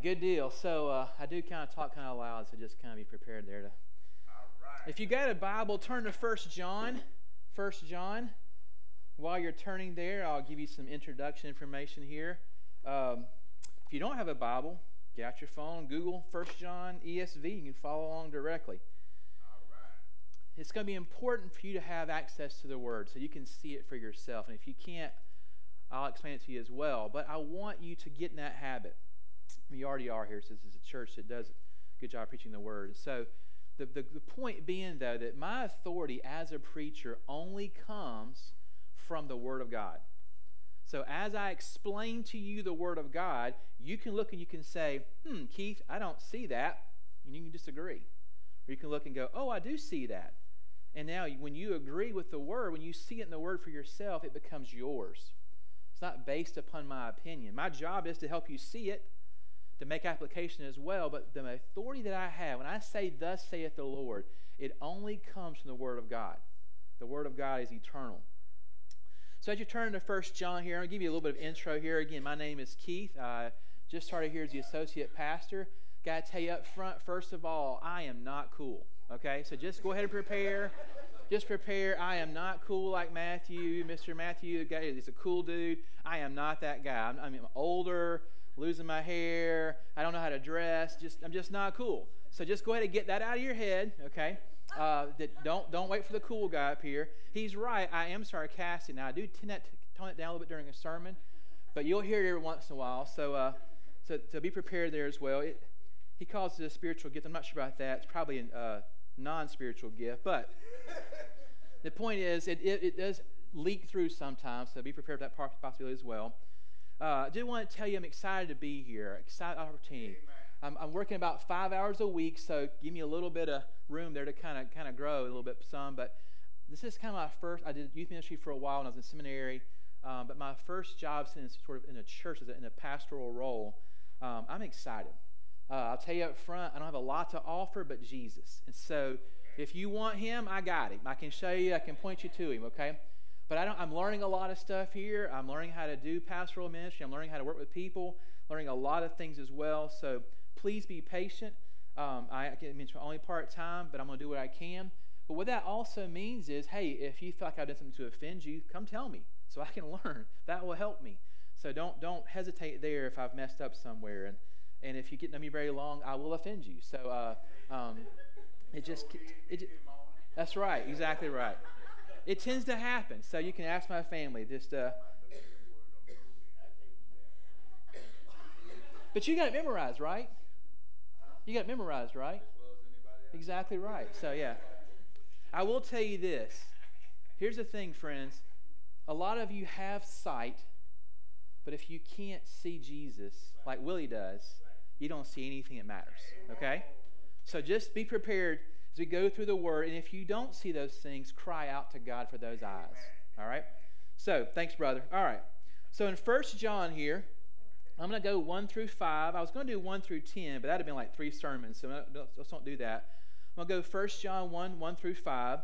right, good deal. So uh, I do kind of talk kind of loud, so just kind of be prepared there. To... If you got a Bible, turn to First John. First John. While you're turning there, I'll give you some introduction information here. Um, if you don't have a Bible, get out your phone, Google First John ESV. You can follow along directly. It's going to be important for you to have access to the Word so you can see it for yourself. And if you can't, I'll explain it to you as well. But I want you to get in that habit. We already are here, so this is a church that does a good job preaching the Word. So the, the, the point being, though, that my authority as a preacher only comes from the Word of God. So as I explain to you the Word of God, you can look and you can say, hmm, Keith, I don't see that. And you can disagree. Or you can look and go, oh, I do see that. And now, when you agree with the Word, when you see it in the Word for yourself, it becomes yours. It's not based upon my opinion. My job is to help you see it, to make application as well. But the authority that I have, when I say, Thus saith the Lord, it only comes from the Word of God. The Word of God is eternal. So as you turn to First John here, I'll give you a little bit of intro here. Again, my name is Keith. I just started here as the associate pastor. Got to tell you up front, first of all, I am not cool. Okay, so just go ahead and prepare. Just prepare. I am not cool like Matthew, Mr. Matthew. He's a cool dude. I am not that guy. I'm, I'm older, losing my hair. I don't know how to dress. Just I'm just not cool. So just go ahead and get that out of your head. Okay. Uh, that don't don't wait for the cool guy up here. He's right. I am sarcastic. Now I do tend to tone it down a little bit during a sermon, but you'll hear it every once in a while. So uh, so to be prepared there as well. It, he calls it a spiritual gift. I'm not sure about that. It's probably a uh, non spiritual gift. But the point is, it, it, it, does leak through sometimes, so be prepared for that possibility as well. Uh, I do want to tell you I'm excited to be here, excited opportunity. I'm, I'm, working about five hours a week, so give me a little bit of room there to kind of kind of grow a little bit some. But this is kind of my first. I did youth ministry for a while when I was in seminary, um, but my first job since sort of in a church is in a pastoral role. Um, I'm excited. Uh, I'll tell you up front, I don't have a lot to offer but Jesus. And so if you want him, I got him. I can show you, I can point you to him, okay? But I don't, I'm learning a lot of stuff here. I'm learning how to do pastoral ministry. I'm learning how to work with people, learning a lot of things as well. So please be patient. Um, I, I it's only part time, but I'm going to do what I can. But what that also means is, hey, if you feel like I've done something to offend you, come tell me so I can learn. That will help me. So don't don't hesitate there if I've messed up somewhere. And and if you get to know me very long, I will offend you. So uh, um, it just it, that's right, exactly right. It tends to happen. So you can ask my family. Just uh, but you got it memorized, right? You got it memorized, right? Exactly right. So yeah, I will tell you this. Here's the thing, friends. A lot of you have sight, but if you can't see Jesus like Willie does, you don't see anything that matters. Okay? So just be prepared as we go through the word. And if you don't see those things, cry out to God for those eyes. All right? So, thanks, brother. All right. So in First John here, I'm going to go 1 through 5. I was going to do 1 through 10, but that would have been like three sermons, so let's don't do that. I'm going to go 1 John 1, 1 through 5.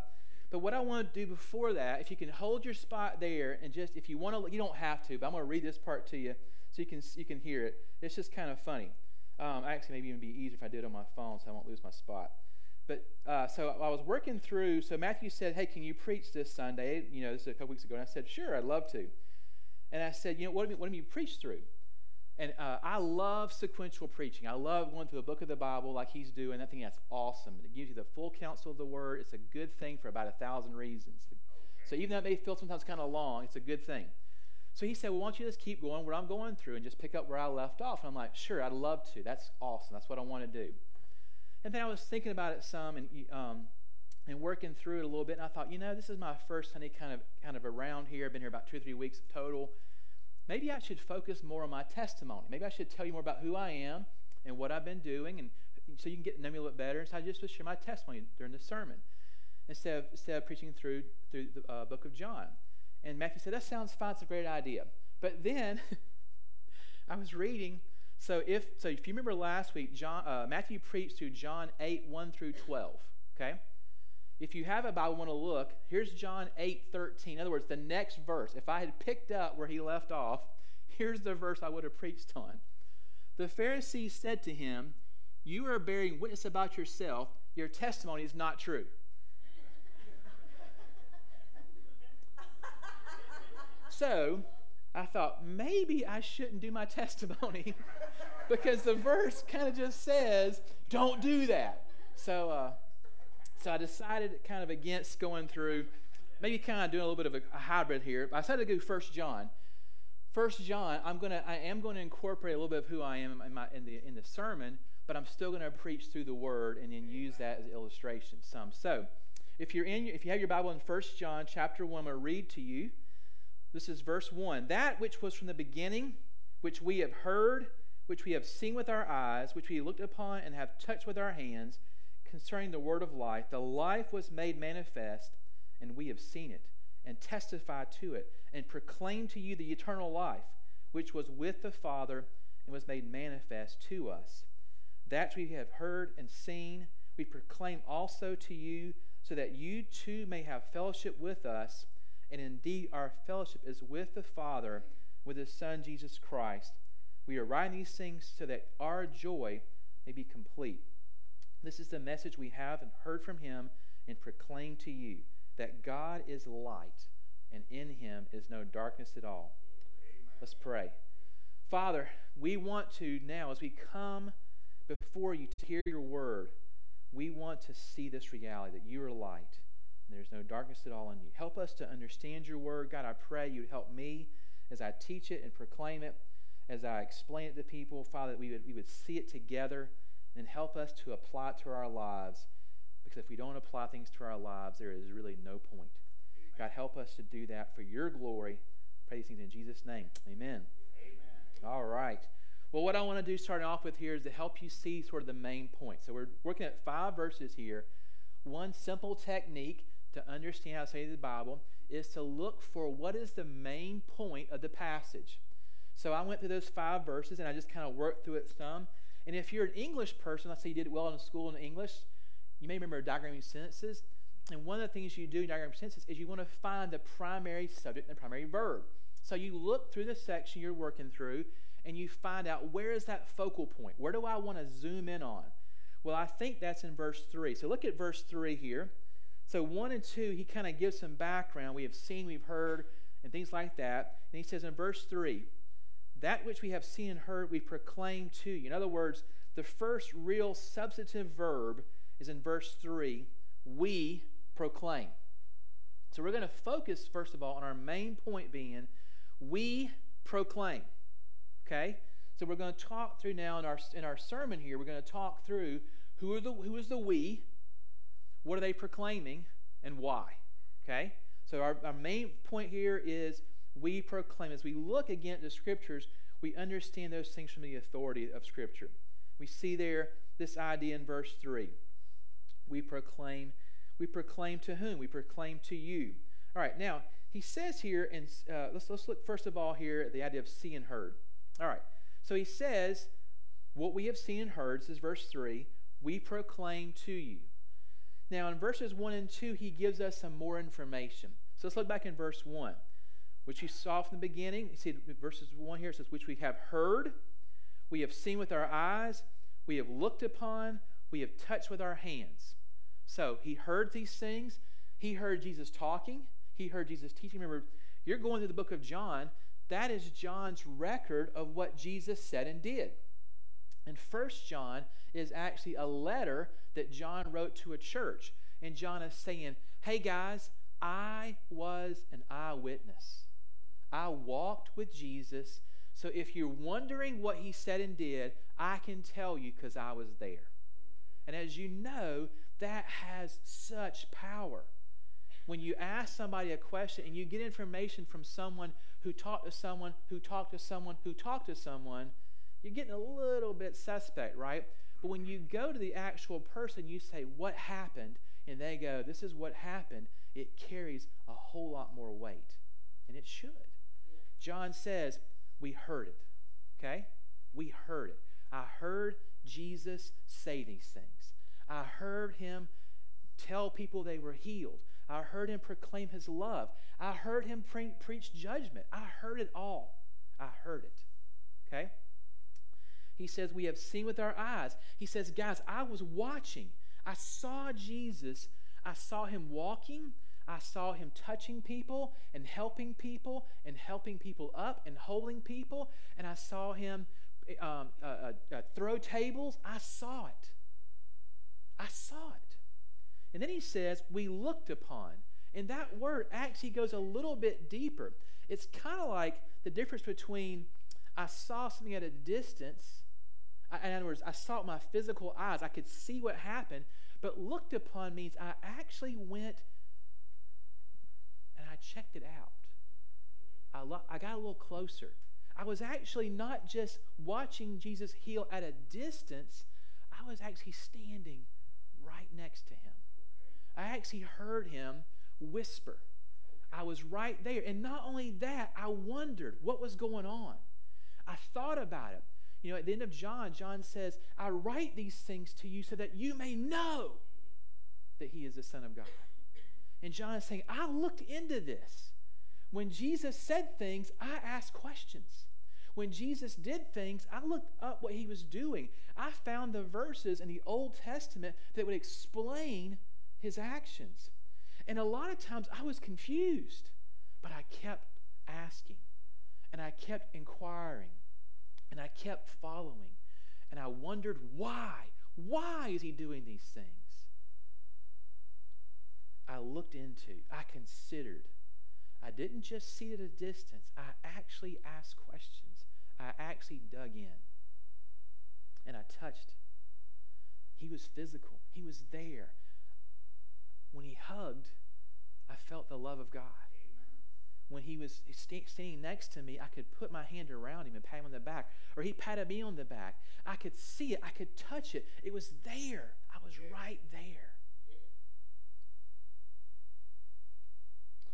But what I want to do before that, if you can hold your spot there and just, if you want to, you don't have to, but I'm going to read this part to you so you can, you can hear it. It's just kind of funny. Um, actually, maybe even be easier if I did it on my phone so I won't lose my spot. But uh, so I was working through. So Matthew said, "Hey, can you preach this Sunday?" You know, this is a couple weeks ago, and I said, "Sure, I'd love to." And I said, "You know, what do you, what do you preach through?" And uh, I love sequential preaching. I love going through a book of the Bible like he's doing. I think that's awesome. It gives you the full counsel of the Word. It's a good thing for about a thousand reasons. So even though it may feel sometimes kind of long, it's a good thing. So he said, Well, why don't you just keep going what I'm going through and just pick up where I left off? And I'm like, Sure, I'd love to. That's awesome. That's what I want to do. And then I was thinking about it some and, um, and working through it a little bit. And I thought, you know, this is my first Sunday kind of, kind of around here. I've been here about two or three weeks total. Maybe I should focus more on my testimony. Maybe I should tell you more about who I am and what I've been doing, and so you can get to know me a little bit better. And so I just would share my testimony during the sermon instead of, instead of preaching through, through the uh, book of John. And Matthew said, That sounds fine. It's a great idea. But then I was reading. So if so, if you remember last week, John uh, Matthew preached through John 8 1 through 12. Okay. If you have a Bible, want to look. Here's John 8 13. In other words, the next verse. If I had picked up where he left off, here's the verse I would have preached on. The Pharisees said to him, You are bearing witness about yourself, your testimony is not true. so I thought, maybe I shouldn't do my testimony because the verse kind of just says, Don't do that. So, uh, so I decided kind of against going through, maybe kind of doing a little bit of a, a hybrid here. I decided to go First John. First John, I'm gonna, I am going to incorporate a little bit of who I am in, my, in the in the sermon, but I'm still going to preach through the Word and then use that as illustration. Some. So, if you're in, if you have your Bible in First John chapter one, I'm going to read to you. This is verse one. That which was from the beginning, which we have heard, which we have seen with our eyes, which we looked upon and have touched with our hands, concerning the word of life. The life was made manifest, and we have seen it and testify to it and proclaim to you the eternal life which was with the Father and was made manifest to us. That we have heard and seen, we proclaim also to you, so that you too may have fellowship with us. And indeed, our fellowship is with the Father, with His Son, Jesus Christ. We are writing these things so that our joy may be complete. This is the message we have and heard from Him and proclaim to you that God is light, and in him is no darkness at all. Amen. Let's pray. Father, we want to now, as we come before you to hear your word, we want to see this reality that you are light and there's no darkness at all in you. Help us to understand your word. God, I pray you'd help me as I teach it and proclaim it, as I explain it to people, Father, that we would, we would see it together and help us to apply it to our lives because if we don't apply things to our lives, there is really no point. Amen. God, help us to do that for your glory. Pray these things in Jesus' name. Amen. Amen. All right. Well, what I want to do starting off with here is to help you see sort of the main point. So we're working at five verses here. One simple technique to understand how to study the Bible is to look for what is the main point of the passage. So I went through those five verses and I just kind of worked through it some. And if you're an English person, let's say you did well in school in English, you may remember diagramming sentences. And one of the things you do in diagramming sentences is you want to find the primary subject and the primary verb. So you look through the section you're working through and you find out where is that focal point? Where do I want to zoom in on? Well, I think that's in verse 3. So look at verse 3 here. So 1 and 2, he kind of gives some background. We have seen, we've heard, and things like that. And he says in verse 3, that which we have seen and heard, we proclaim to you. In other words, the first real substantive verb is in verse 3 we proclaim. So we're going to focus, first of all, on our main point being we proclaim. Okay? So we're going to talk through now in our, in our sermon here, we're going to talk through who, are the, who is the we, what are they proclaiming, and why. Okay? So our, our main point here is we proclaim. As we look again at the scriptures, we understand those things from the authority of Scripture. We see there this idea in verse 3 we proclaim we proclaim to whom we proclaim to you all right now he says here and uh, let's, let's look first of all here at the idea of see and heard all right so he says what we have seen and heard this is verse 3 we proclaim to you now in verses 1 and 2 he gives us some more information so let's look back in verse 1 which you saw from the beginning you see verses 1 here it says which we have heard we have seen with our eyes we have looked upon we have touched with our hands so he heard these things. He heard Jesus talking. He heard Jesus teaching. Remember, you're going through the book of John. That is John's record of what Jesus said and did. And First John is actually a letter that John wrote to a church. And John is saying, Hey guys, I was an eyewitness. I walked with Jesus. So if you're wondering what he said and did, I can tell you because I was there. And as you know, that has such power. When you ask somebody a question and you get information from someone who talked to someone who talked to someone who talked to someone, you're getting a little bit suspect, right? But when you go to the actual person, you say, What happened? And they go, This is what happened. It carries a whole lot more weight. And it should. John says, We heard it. Okay? We heard it. I heard Jesus say these things. I heard him tell people they were healed. I heard him proclaim his love. I heard him pre- preach judgment. I heard it all. I heard it. Okay? He says, We have seen with our eyes. He says, Guys, I was watching. I saw Jesus. I saw him walking. I saw him touching people and helping people and helping people up and holding people. And I saw him um, uh, uh, uh, throw tables. I saw it. I saw it. And then he says, We looked upon. And that word actually goes a little bit deeper. It's kind of like the difference between I saw something at a distance. In other words, I saw it my physical eyes. I could see what happened. But looked upon means I actually went and I checked it out. I, lo- I got a little closer. I was actually not just watching Jesus heal at a distance, I was actually standing right next to him. I actually heard him whisper. I was right there. And not only that, I wondered what was going on. I thought about it. You know, at the end of John, John says, I write these things to you so that you may know that he is the Son of God. And John is saying, I looked into this. When Jesus said things, I asked questions. When Jesus did things, I looked up what he was doing. I found the verses in the Old Testament that would explain his actions. And a lot of times I was confused, but I kept asking and I kept inquiring and I kept following and I wondered why. Why is he doing these things? I looked into, I considered. I didn't just see at a distance, I actually asked questions. I actually dug in and I touched. He was physical, he was there. When he hugged, I felt the love of God. When he was st- standing next to me, I could put my hand around him and pat him on the back, or he patted me on the back. I could see it, I could touch it. It was there. I was right there.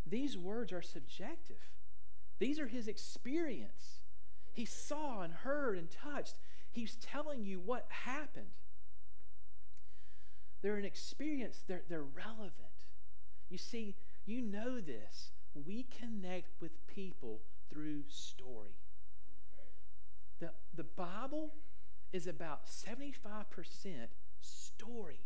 These words are subjective. These are his experience. He saw and heard and touched. He's telling you what happened. They're an experience, they're, they're relevant. You see, you know this. We connect with people through story. The, the Bible is about 75% story.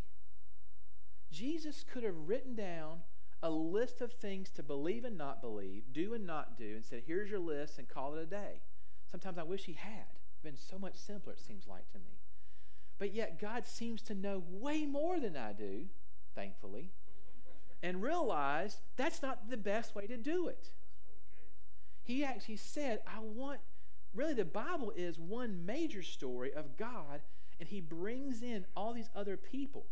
Jesus could have written down a list of things to believe and not believe, do and not do, and said, here's your list, and call it a day. Sometimes I wish he had. It's been so much simpler, it seems like to me. But yet, God seems to know way more than I do, thankfully and realized that's not the best way to do it. He actually said, I want, really, the Bible is one major story of God, and he brings in all these other people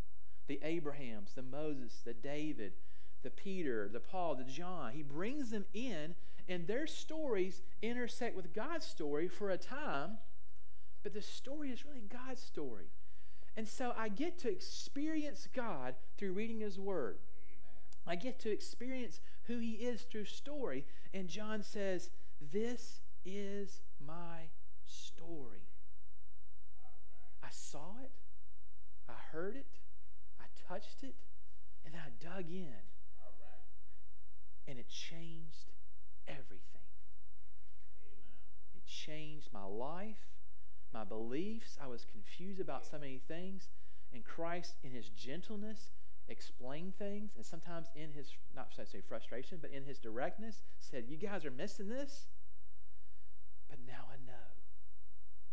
the Abrahams, the Moses, the David, the Peter, the Paul, the John. He brings them in, and their stories intersect with God's story for a time, but the story is really God's story. And so I get to experience God through reading His Word. I get to experience who he is through story. And John says, This is my story. I saw it, I heard it, I touched it, and I dug in. And it changed everything. It changed my life, my beliefs. I was confused about so many things. And Christ, in his gentleness, explain things, and sometimes in his, not say frustration, but in his directness, said, You guys are missing this. But now I know.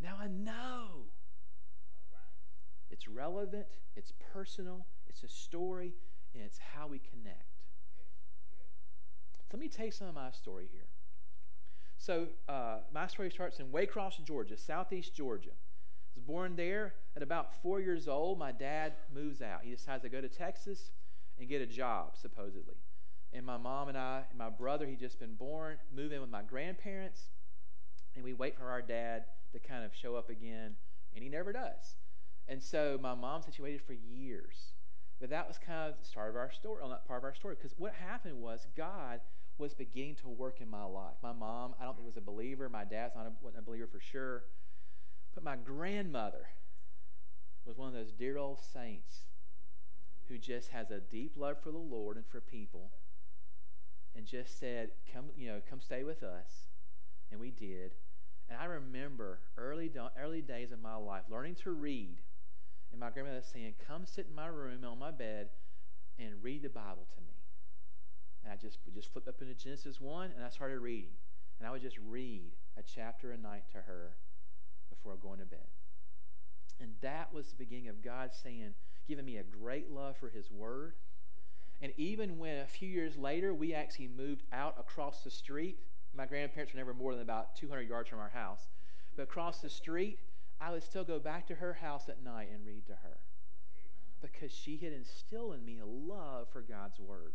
Now I know. It's relevant, it's personal, it's a story, and it's how we connect. So let me tell you some of my story here. So uh, my story starts in Waycross, Georgia, southeast Georgia was born there. At about four years old, my dad moves out. He decides to go to Texas and get a job, supposedly. And my mom and I, and my brother, he'd just been born, move in with my grandparents, and we wait for our dad to kind of show up again, and he never does. And so my mom said she waited for years. But that was kind of the start of our story, on that part of our story, because what happened was God was beginning to work in my life. My mom, I don't think was a believer. My dad's not a, wasn't a believer for sure. But my grandmother was one of those dear old saints who just has a deep love for the Lord and for people and just said, Come, you know, come stay with us. And we did. And I remember early, early days of my life learning to read, and my grandmother saying, Come sit in my room on my bed and read the Bible to me. And I just, just flipped up into Genesis 1 and I started reading. And I would just read a chapter a night to her before going to bed. And that was the beginning of God saying, giving me a great love for His Word. And even when a few years later we actually moved out across the street, my grandparents were never more than about 200 yards from our house. But across the street, I would still go back to her house at night and read to her because she had instilled in me a love for God's Word.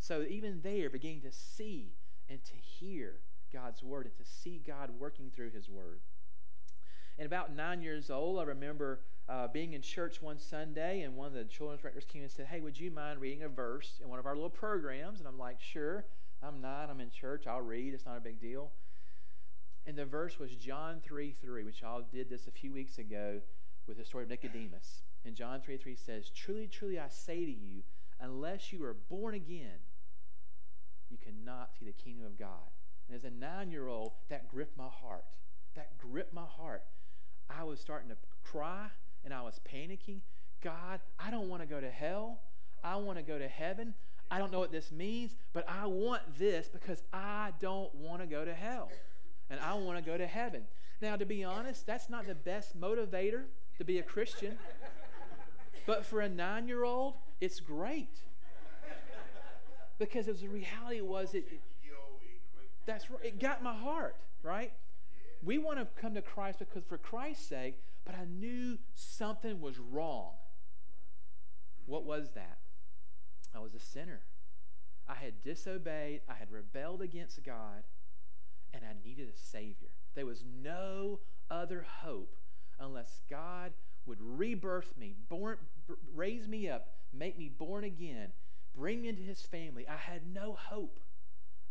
So even there, beginning to see and to hear God's Word and to see God working through His Word. And about nine years old, I remember uh, being in church one Sunday, and one of the children's directors came and said, Hey, would you mind reading a verse in one of our little programs? And I'm like, Sure. I'm nine. I'm in church. I'll read. It's not a big deal. And the verse was John 3 3, which I did this a few weeks ago with the story of Nicodemus. And John 3 3 says, Truly, truly, I say to you, unless you are born again, you cannot see the kingdom of God. And as a nine year old, that gripped my heart. That gripped my heart. I was starting to cry and I was panicking. God, I don't want to go to hell. I want to go to heaven. I don't know what this means, but I want this because I don't want to go to hell. And I want to go to heaven. Now, to be honest, that's not the best motivator to be a Christian. But for a nine year old, it's great. Because as the reality was, it, it that's right, it got my heart, right? We want to come to Christ because for Christ's sake, but I knew something was wrong. What was that? I was a sinner. I had disobeyed, I had rebelled against God, and I needed a Savior. There was no other hope unless God would rebirth me, born, raise me up, make me born again, bring me into His family. I had no hope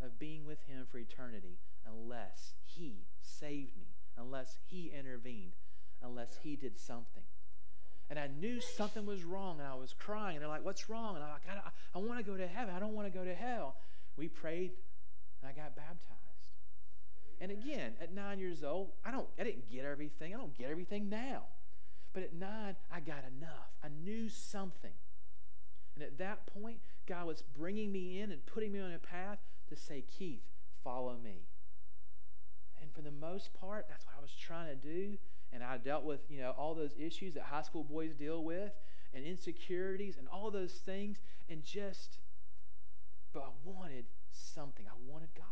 of being with Him for eternity unless He saved me, unless He intervened, unless He did something and I knew something was wrong, and I was crying. And they're like, "What's wrong?" And I'm like, "I, I want to go to heaven. I don't want to go to hell." We prayed, and I got baptized. And again, at nine years old, I don't, I didn't get everything. I don't get everything now, but at nine, I got enough. I knew something, and at that point, God was bringing me in and putting me on a path to say, "Keith, follow me." For the most part, that's what I was trying to do and I dealt with, you know, all those issues that high school boys deal with and insecurities and all those things and just but I wanted something. I wanted God.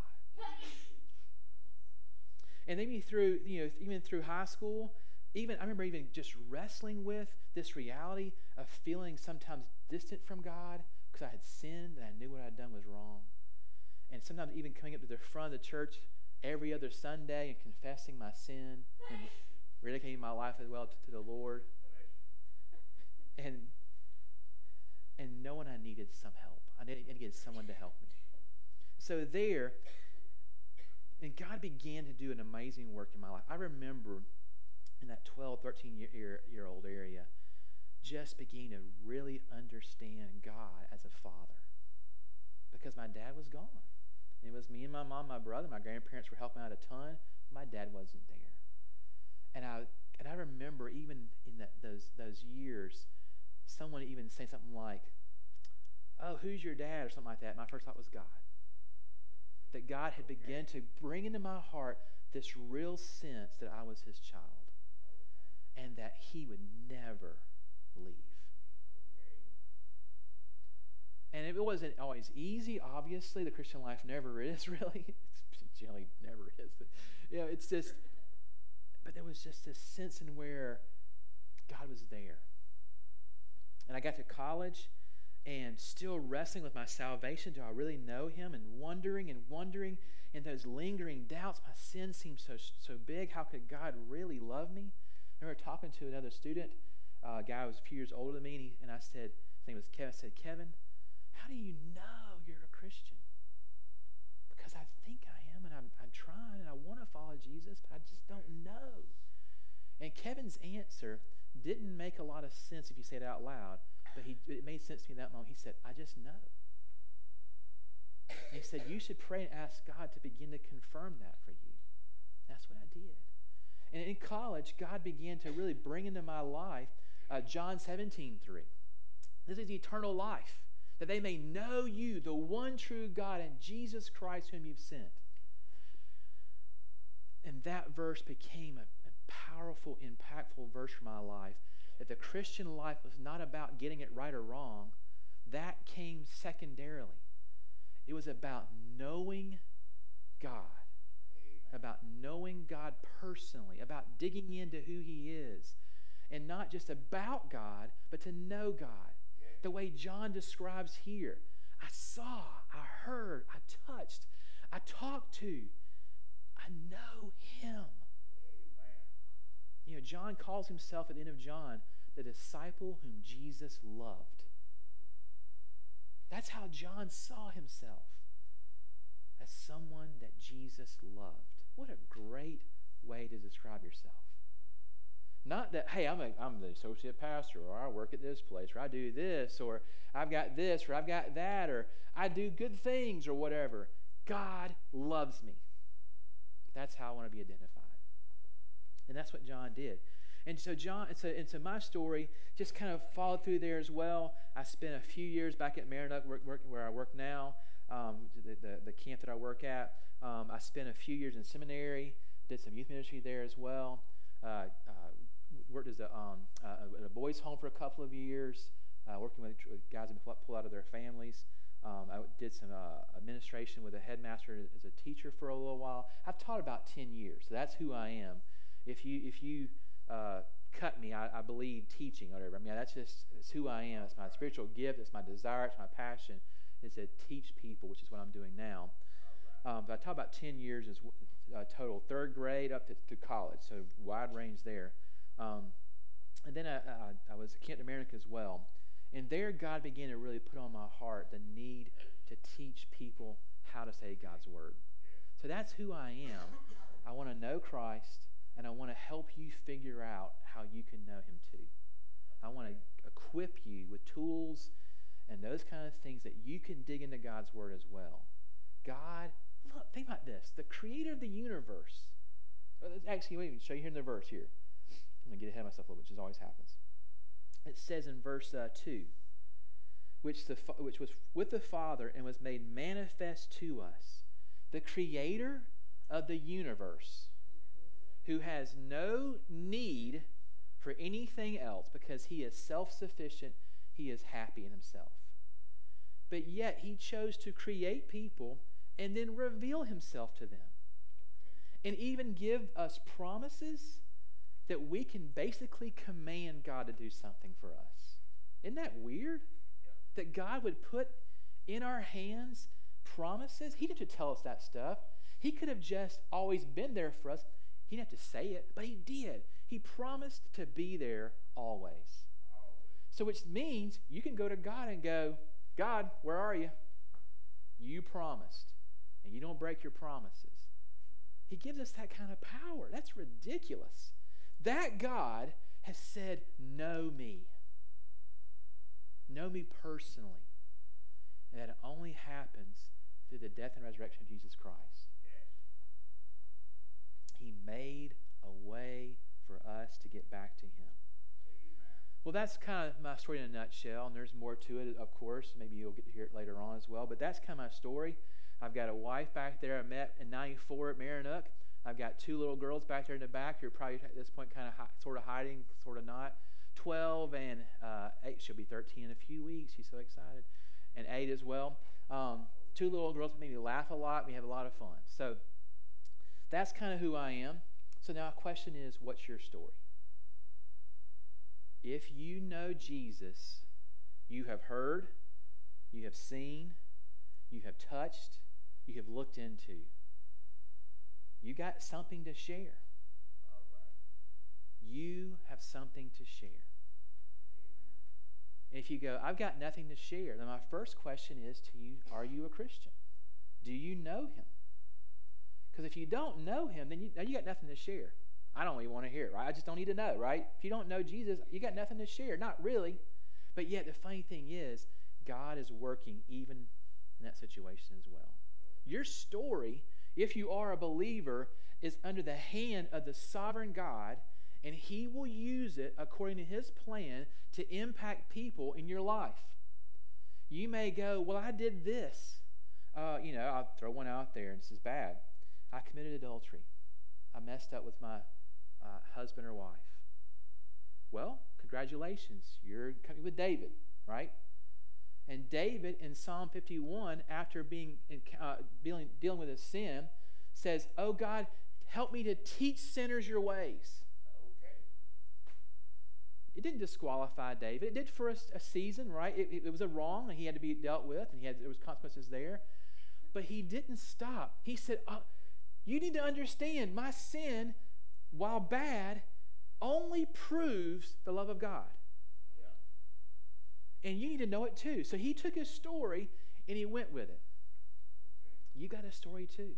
And then through, you know, even through high school, even I remember even just wrestling with this reality of feeling sometimes distant from God because I had sinned and I knew what I'd done was wrong. And sometimes even coming up to the front of the church every other Sunday and confessing my sin and rededicating my life as well to, to the Lord. And and knowing I needed some help. I needed, I needed someone to help me. So there, and God began to do an amazing work in my life. I remember in that 12, 13 year, year, year old area, just beginning to really understand God as a father. Because my dad was gone. It was me and my mom, my brother, my grandparents were helping out a ton. My dad wasn't there. And I, and I remember even in that, those, those years, someone even saying something like, Oh, who's your dad? or something like that. My first thought was God. That God had begun to bring into my heart this real sense that I was his child and that he would never leave. And it wasn't always easy, obviously. The Christian life never is, really. It generally never is. But, you know, it's just but there was just this sense in where God was there. And I got to college and still wrestling with my salvation. Do I really know Him? And wondering and wondering, and those lingering doubts. My sin seemed so so big. How could God really love me? I remember talking to another student, uh, a guy who was a few years older than me, and, he, and I said, his name was Kevin. I said, Kevin, how do you know you're a Christian? Because I think I am, and I'm, I'm trying, and I want to follow Jesus, but I just don't know. And Kevin's answer didn't make a lot of sense if you say it out loud, but he, it made sense to me in that moment. He said, I just know. And he said, You should pray and ask God to begin to confirm that for you. That's what I did. And in college, God began to really bring into my life uh, John 17, 3. This is eternal life, that they may know you, the one true God, and Jesus Christ, whom you've sent. And that verse became a, a powerful, impactful verse for my life. That the Christian life was not about getting it right or wrong, that came secondarily. It was about knowing God, about knowing God personally, about digging into who He is, and not just about God, but to know God. The way John describes here I saw, I heard, I touched, I talked to, I know Him. You know, John calls himself at the end of John the disciple whom Jesus loved. That's how John saw himself as someone that Jesus loved. What a great way to describe yourself. Not that, hey, I'm, a, I'm the associate pastor, or I work at this place, or I do this, or I've got this, or I've got that, or I do good things, or whatever. God loves me. That's how I want to be identified. And that's what John did. And so John, and so, and so my story just kind of followed through there as well. I spent a few years back at Maranook, work, work, where I work now, um, the, the, the, camp that I work at. Um, I spent a few years in seminary, did some youth ministry there as well. Uh, uh, worked as a, um, uh, at a boys' home for a couple of years, uh, working with, with guys that pull out of their families. Um, I did some uh, administration with a headmaster as a teacher for a little while. I've taught about 10 years, so that's who I am. If you, if you uh, cut me, I, I, believe teaching whatever. I mean, that's just it's who I am. It's my spiritual gift. It's my desire. It's my passion. Is to teach people, which is what I'm doing now. Um, but I taught about 10 years as uh, total, third grade up to, to, college, so wide range there. Um, and then I, I, I was at Kent America as well. And there, God began to really put on my heart the need to teach people how to say God's word. So that's who I am. I want to know Christ, and I want to help you figure out how you can know Him too. I want to equip you with tools and those kind of things that you can dig into God's word as well. God, look, think about this the creator of the universe. Actually, me show you here in the verse here. I'm going to get ahead of myself a little bit, which always happens it says in verse uh, 2 which, the, which was with the Father and was made manifest to us, the creator of the universe, who has no need for anything else because he is self sufficient, he is happy in himself. But yet he chose to create people and then reveal himself to them and even give us promises that we can basically command God to do something for us. Isn't that weird? That God would put in our hands promises. He didn't have to tell us that stuff. He could have just always been there for us. He didn't have to say it, but He did. He promised to be there always. So, which means you can go to God and go, God, where are you? You promised, and you don't break your promises. He gives us that kind of power. That's ridiculous. That God has said, Know me. Know me personally. And that only happens through the death and resurrection of Jesus Christ. He made a way for us to get back to Him. Well, that's kind of my story in a nutshell, and there's more to it, of course. Maybe you'll get to hear it later on as well. But that's kind of my story. I've got a wife back there I met in 94 at Maranook. I've got two little girls back there in the back You're probably at this point kind of hi- sort of hiding, sort of not. 12 and uh, 8. She'll be 13 in a few weeks. She's so excited. And 8 as well. Um, two little girls make me laugh a lot. We have a lot of fun. So that's kind of who I am. So now a question is what's your story? If you know Jesus, you have heard, you have seen, you have touched, you have looked into you got something to share. You have something to share. And if you go, I've got nothing to share, then my first question is to you, are you a Christian? Do you know him? Because if you don't know him, then you, now you got nothing to share. I don't even want to hear it, right? I just don't need to know, right? If you don't know Jesus, you got nothing to share. Not really. But yet, the funny thing is, God is working even in that situation as well. Your story if you are a believer, is under the hand of the sovereign God, and He will use it according to His plan to impact people in your life. You may go, Well, I did this. Uh, you know, I'll throw one out there, and this is bad. I committed adultery. I messed up with my uh, husband or wife. Well, congratulations. You're coming with David, right? And David in Psalm 51, after being uh, dealing, dealing with his sin, says, Oh God, help me to teach sinners your ways. Okay. It didn't disqualify David. It did for a, a season, right? It, it, was a wrong, and he had to be dealt with, and he had there was consequences there. But he didn't stop. He said, oh, "You need to understand, my sin, while bad, only proves the love of God." And you need to know it too. So he took his story and he went with it. You got a story too.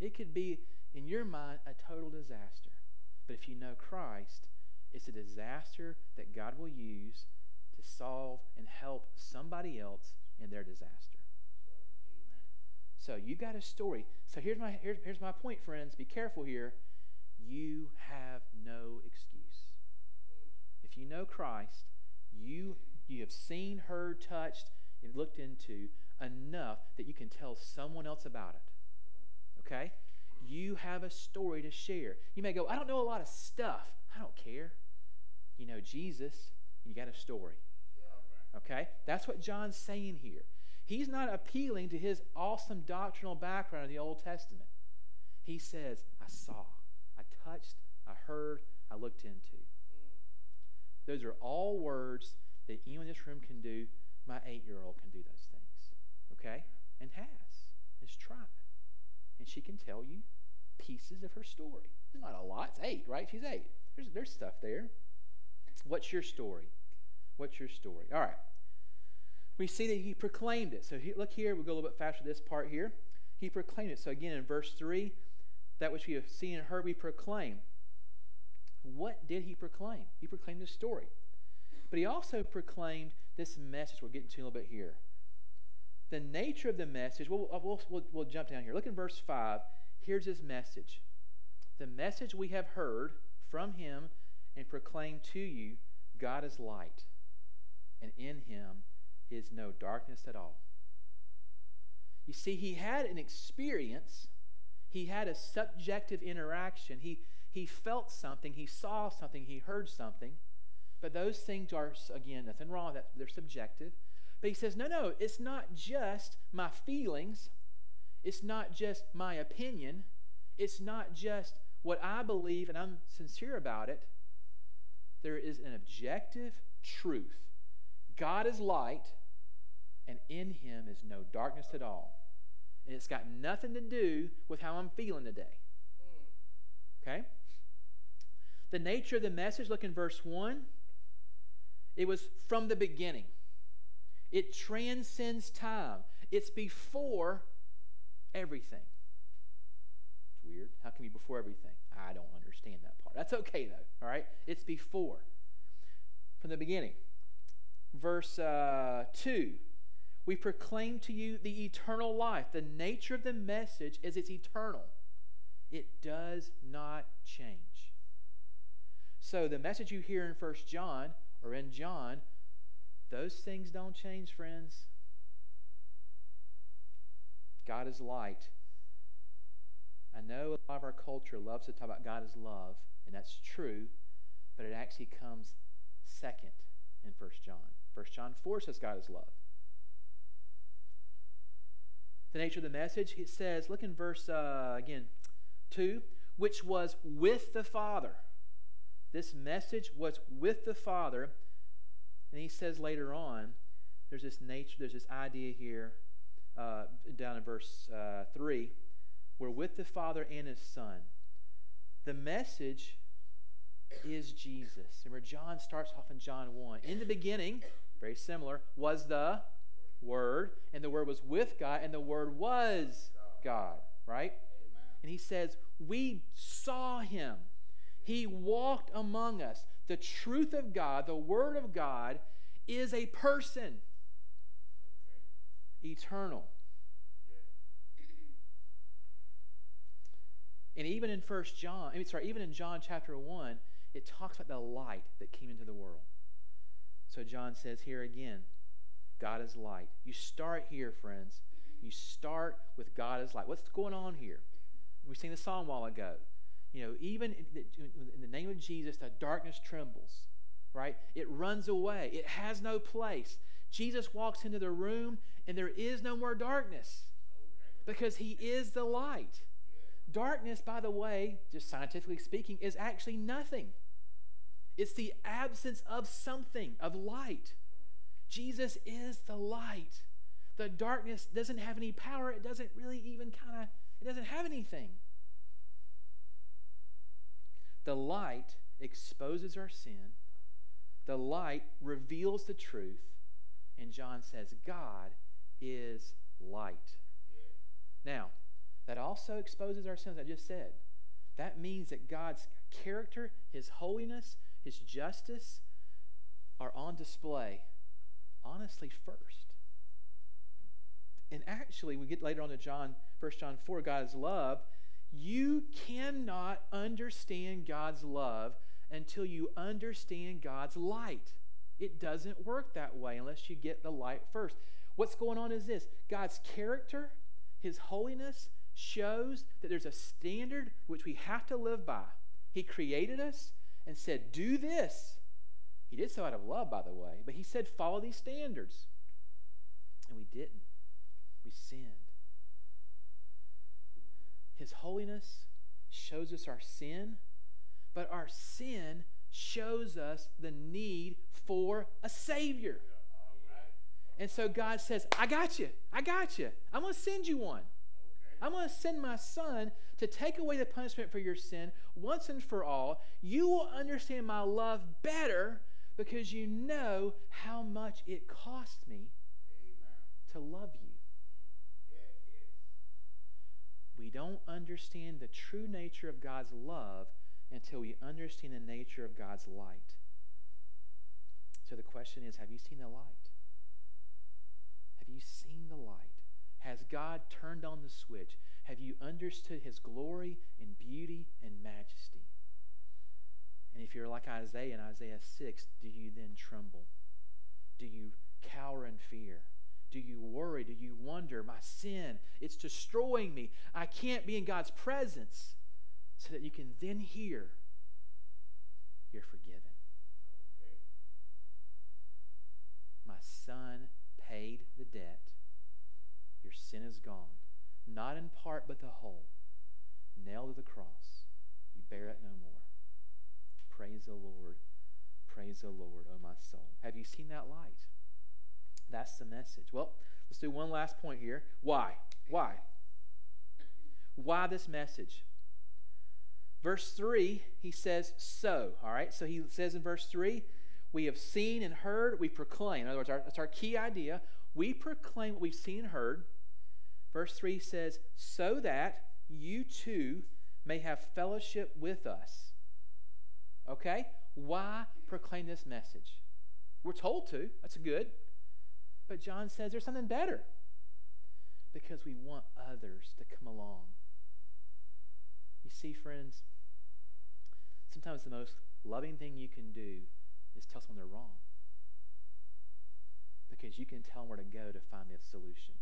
It could be, in your mind, a total disaster. But if you know Christ, it's a disaster that God will use to solve and help somebody else in their disaster. So you got a story. So here's my here's, here's my point, friends. Be careful here. You have no excuse. If you know Christ, you you have seen, heard, touched, and looked into enough that you can tell someone else about it. Okay? You have a story to share. You may go, I don't know a lot of stuff. I don't care. You know Jesus, and you got a story. Okay? That's what John's saying here. He's not appealing to his awesome doctrinal background in the Old Testament. He says, I saw, I touched, I heard, I looked into. Those are all words that anyone in this room can do, my eight year old can do those things. Okay? And has. Has tried. And she can tell you pieces of her story. It's not a lot. It's eight, right? She's eight. There's, there's stuff there. What's your story? What's your story? All right. We see that he proclaimed it. So he, look here. We'll go a little bit faster this part here. He proclaimed it. So again, in verse 3, that which we have seen and heard, we proclaim. What did he proclaim? He proclaimed his story. But he also proclaimed this message we're getting to a little bit here. The nature of the message, we'll, we'll, we'll, we'll jump down here. Look in verse 5. Here's his message The message we have heard from him and proclaimed to you God is light, and in him is no darkness at all. You see, he had an experience, he had a subjective interaction. He, he felt something, he saw something, he heard something. But those things are, again, nothing wrong that. They're subjective. But he says, no, no, it's not just my feelings. It's not just my opinion. It's not just what I believe and I'm sincere about it. There is an objective truth. God is light, and in him is no darkness at all. And it's got nothing to do with how I'm feeling today. Mm. Okay? The nature of the message, look in verse 1. It was from the beginning. It transcends time. It's before everything. It's weird. How can be before everything? I don't understand that part. That's okay, though. All right? It's before. From the beginning. Verse uh, 2 We proclaim to you the eternal life. The nature of the message is it's eternal, it does not change. So the message you hear in First John or in John, those things don't change, friends. God is light. I know a lot of our culture loves to talk about God as love, and that's true, but it actually comes second in 1 John. 1 John 4 says God is love. The nature of the message, it says, look in verse, uh, again, 2, which was with the Father. This message was with the Father. And he says later on, there's this nature, there's this idea here uh, down in verse uh, 3 we're with the Father and His Son. The message is Jesus. Remember, John starts off in John 1. In the beginning, very similar, was the Word, and the Word was with God, and the Word was God, right? And he says, We saw Him. He walked among us. The truth of God, the Word of God, is a person, eternal. And even in First John, I mean, sorry, even in John chapter 1, it talks about the light that came into the world. So John says here again, God is light. You start here, friends. You start with God is light. What's going on here? We sang the song a while ago. You know, even in the name of Jesus, the darkness trembles, right? It runs away. It has no place. Jesus walks into the room, and there is no more darkness because he is the light. Darkness, by the way, just scientifically speaking, is actually nothing. It's the absence of something, of light. Jesus is the light. The darkness doesn't have any power. It doesn't really even kind of, it doesn't have anything. The light exposes our sin. The light reveals the truth. And John says, God is light. Now, that also exposes our sins, I just said. That means that God's character, His holiness, His justice are on display, honestly, first. And actually, we get later on to John, 1 John 4, God's love. You cannot understand God's love until you understand God's light. It doesn't work that way unless you get the light first. What's going on is this God's character, His holiness, shows that there's a standard which we have to live by. He created us and said, Do this. He did so out of love, by the way, but He said, Follow these standards. And we didn't. We sinned. His holiness shows us our sin, but our sin shows us the need for a Savior. And so God says, I got you. I got you. I'm going to send you one. I'm going to send my son to take away the punishment for your sin once and for all. You will understand my love better because you know how much it cost me Amen. to love you. We don't understand the true nature of God's love until we understand the nature of God's light. So the question is have you seen the light? Have you seen the light? Has God turned on the switch? Have you understood his glory and beauty and majesty? And if you're like Isaiah in Isaiah 6, do you then tremble? Do you cower in fear? Do you worry? Do you wonder? My sin, it's destroying me. I can't be in God's presence. So that you can then hear, you're forgiven. Okay. My son paid the debt your sin is gone, not in part, but the whole. Nailed to the cross. You bear it no more. Praise the Lord. Praise the Lord, O oh my soul. Have you seen that light? That's the message. Well, let's do one last point here. Why? Why? Why this message? Verse 3, he says, so. All right, so he says in verse 3, we have seen and heard, we proclaim. In other words, our, that's our key idea. We proclaim what we've seen and heard. Verse 3 says, So that you too may have fellowship with us. Okay? Why proclaim this message? We're told to. That's good. But John says there's something better. Because we want others to come along. You see, friends, sometimes the most loving thing you can do is tell someone they're wrong because you can tell them where to go to find the solution.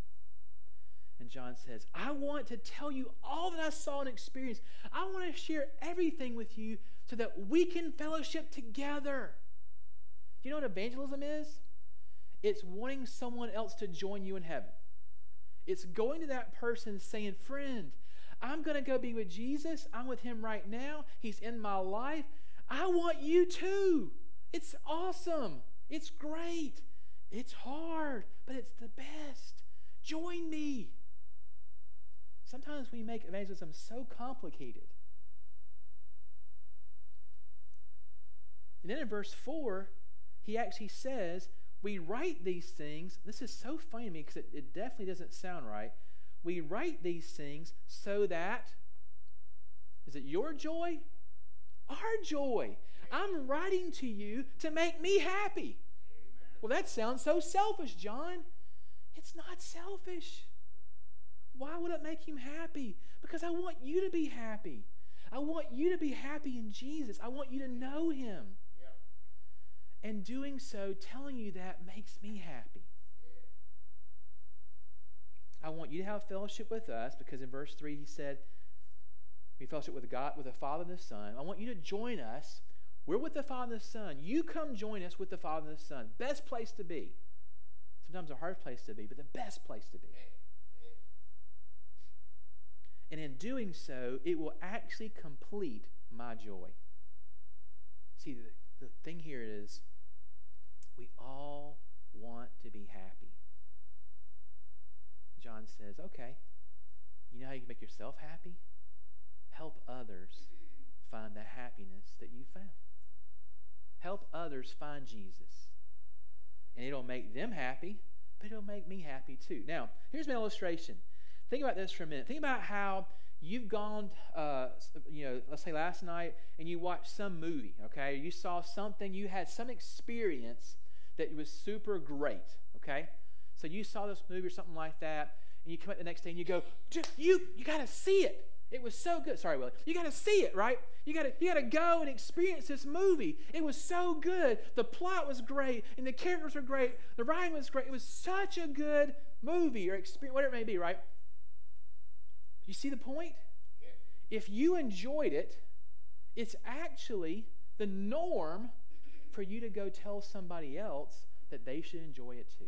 And John says, I want to tell you all that I saw and experienced. I want to share everything with you so that we can fellowship together. Do you know what evangelism is? It's wanting someone else to join you in heaven. It's going to that person saying, Friend, I'm going to go be with Jesus. I'm with him right now. He's in my life. I want you too. It's awesome. It's great. It's hard, but it's the best. Join me. Sometimes we make evangelism so complicated. And then in verse 4, he actually says, We write these things. This is so funny to me because it, it definitely doesn't sound right. We write these things so that, is it your joy? Our joy. I'm writing to you to make me happy. Well, that sounds so selfish, John. It's not selfish. Why would it make him happy? Because I want you to be happy. I want you to be happy in Jesus. I want you to know him. And doing so, telling you that makes me happy. I want you to have fellowship with us because in verse 3 he said, We fellowship with God, with the Father and the Son. I want you to join us. We're with the Father and the Son. You come join us with the Father and the Son. Best place to be. Sometimes a hard place to be, but the best place to be. And in doing so, it will actually complete my joy. See, the, the thing here is we all want to be happy. John says, okay, you know how you can make yourself happy? Help others find the happiness that you found. Help others find Jesus. And it'll make them happy, but it'll make me happy too. Now, here's my illustration. Think about this for a minute. Think about how you've gone, uh, you know, let's say last night, and you watched some movie, okay? You saw something, you had some experience that it was super great, okay? So you saw this movie or something like that, and you come back the next day and you go, you, you got to see it. It was so good. Sorry, Willie. You got to see it, right? You got to you got to go and experience this movie. It was so good. The plot was great, and the characters were great. The writing was great. It was such a good movie or experience, whatever it may be, right? You see the point? If you enjoyed it, it's actually the norm for you to go tell somebody else that they should enjoy it too.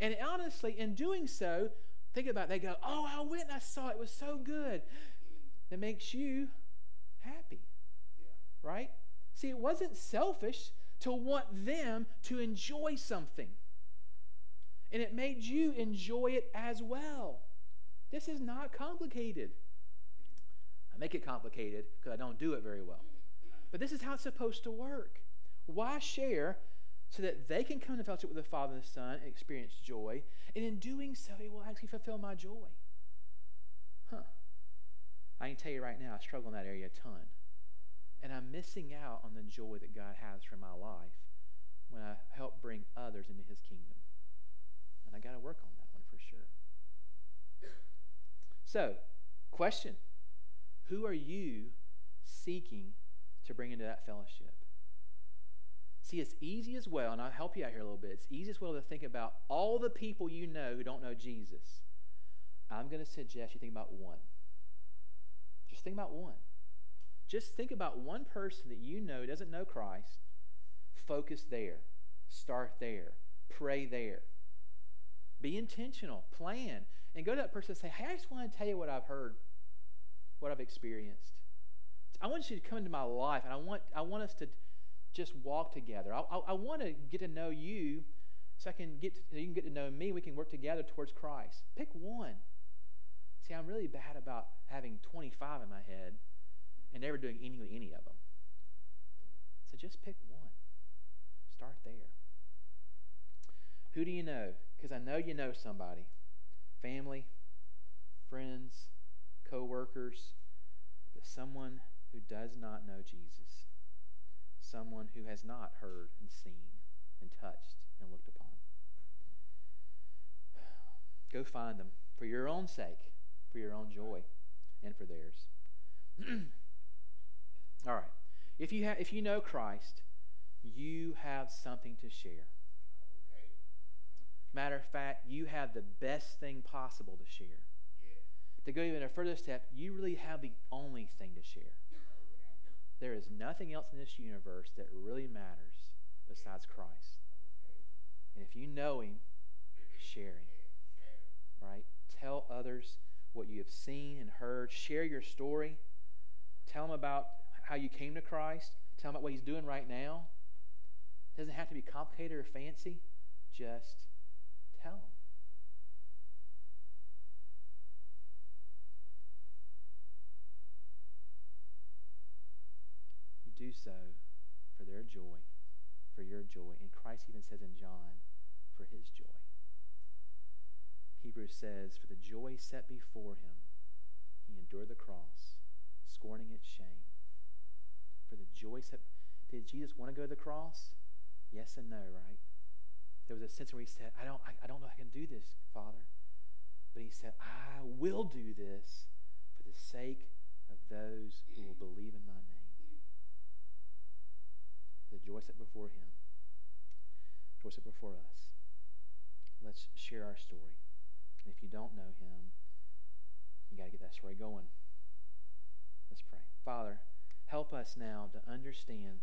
And honestly, in doing so, think about it, they go, Oh, I went and I saw it. It was so good. That makes you happy. Yeah. Right? See, it wasn't selfish to want them to enjoy something. And it made you enjoy it as well. This is not complicated. I make it complicated because I don't do it very well. But this is how it's supposed to work. Why share so that they can come to fellowship with the Father and the Son and experience joy? And in doing so, it will actually fulfill my joy. Huh. I can tell you right now, I struggle in that area a ton. And I'm missing out on the joy that God has for my life when I help bring others into His kingdom. And I got to work on that one for sure. So, question Who are you seeking to bring into that fellowship? See, it's easy as well, and I'll help you out here a little bit. It's easy as well to think about all the people you know who don't know Jesus. I'm going to suggest you think about one. Just think about one. Just think about one person that you know doesn't know Christ. Focus there. Start there. Pray there. Be intentional. Plan and go to that person and say, Hey, I just want to tell you what I've heard, what I've experienced. I want you to come into my life, and I want, I want us to just walk together. I, I, I want to get to know you so I can get to, you can get to know me. We can work together towards Christ. Pick one. See, I'm really bad about having 25 in my head and never doing any any of them. So just pick one. Start there. Who do you know? Because I know you know somebody family, friends, co workers, but someone who does not know Jesus, someone who has not heard and seen and touched and looked upon. Go find them for your own sake, for your own joy, and for theirs. All right. If you, ha- if you know Christ, you have something to share. Matter of fact, you have the best thing possible to share. Yeah. To go even a further step, you really have the only thing to share. There is nothing else in this universe that really matters besides Christ. And if you know Him, share Him. Right? Tell others what you have seen and heard. Share your story. Tell them about how you came to Christ. Tell them about what He's doing right now. It doesn't have to be complicated or fancy. Just tell them. You so for their joy, for your joy. And Christ even says in John, for his joy. Hebrews says, For the joy set before him, he endured the cross, scorning its shame. For the joy set. Did Jesus want to go to the cross? Yes and no, right? there was a sense where he said, I don't, I, I don't know I can do this, Father. But he said, I will do this for the sake of those who will believe in my name. The joy set before him, joy set before us. Let's share our story. And if you don't know him, you got to get that story going. Let's pray. Father, help us now to understand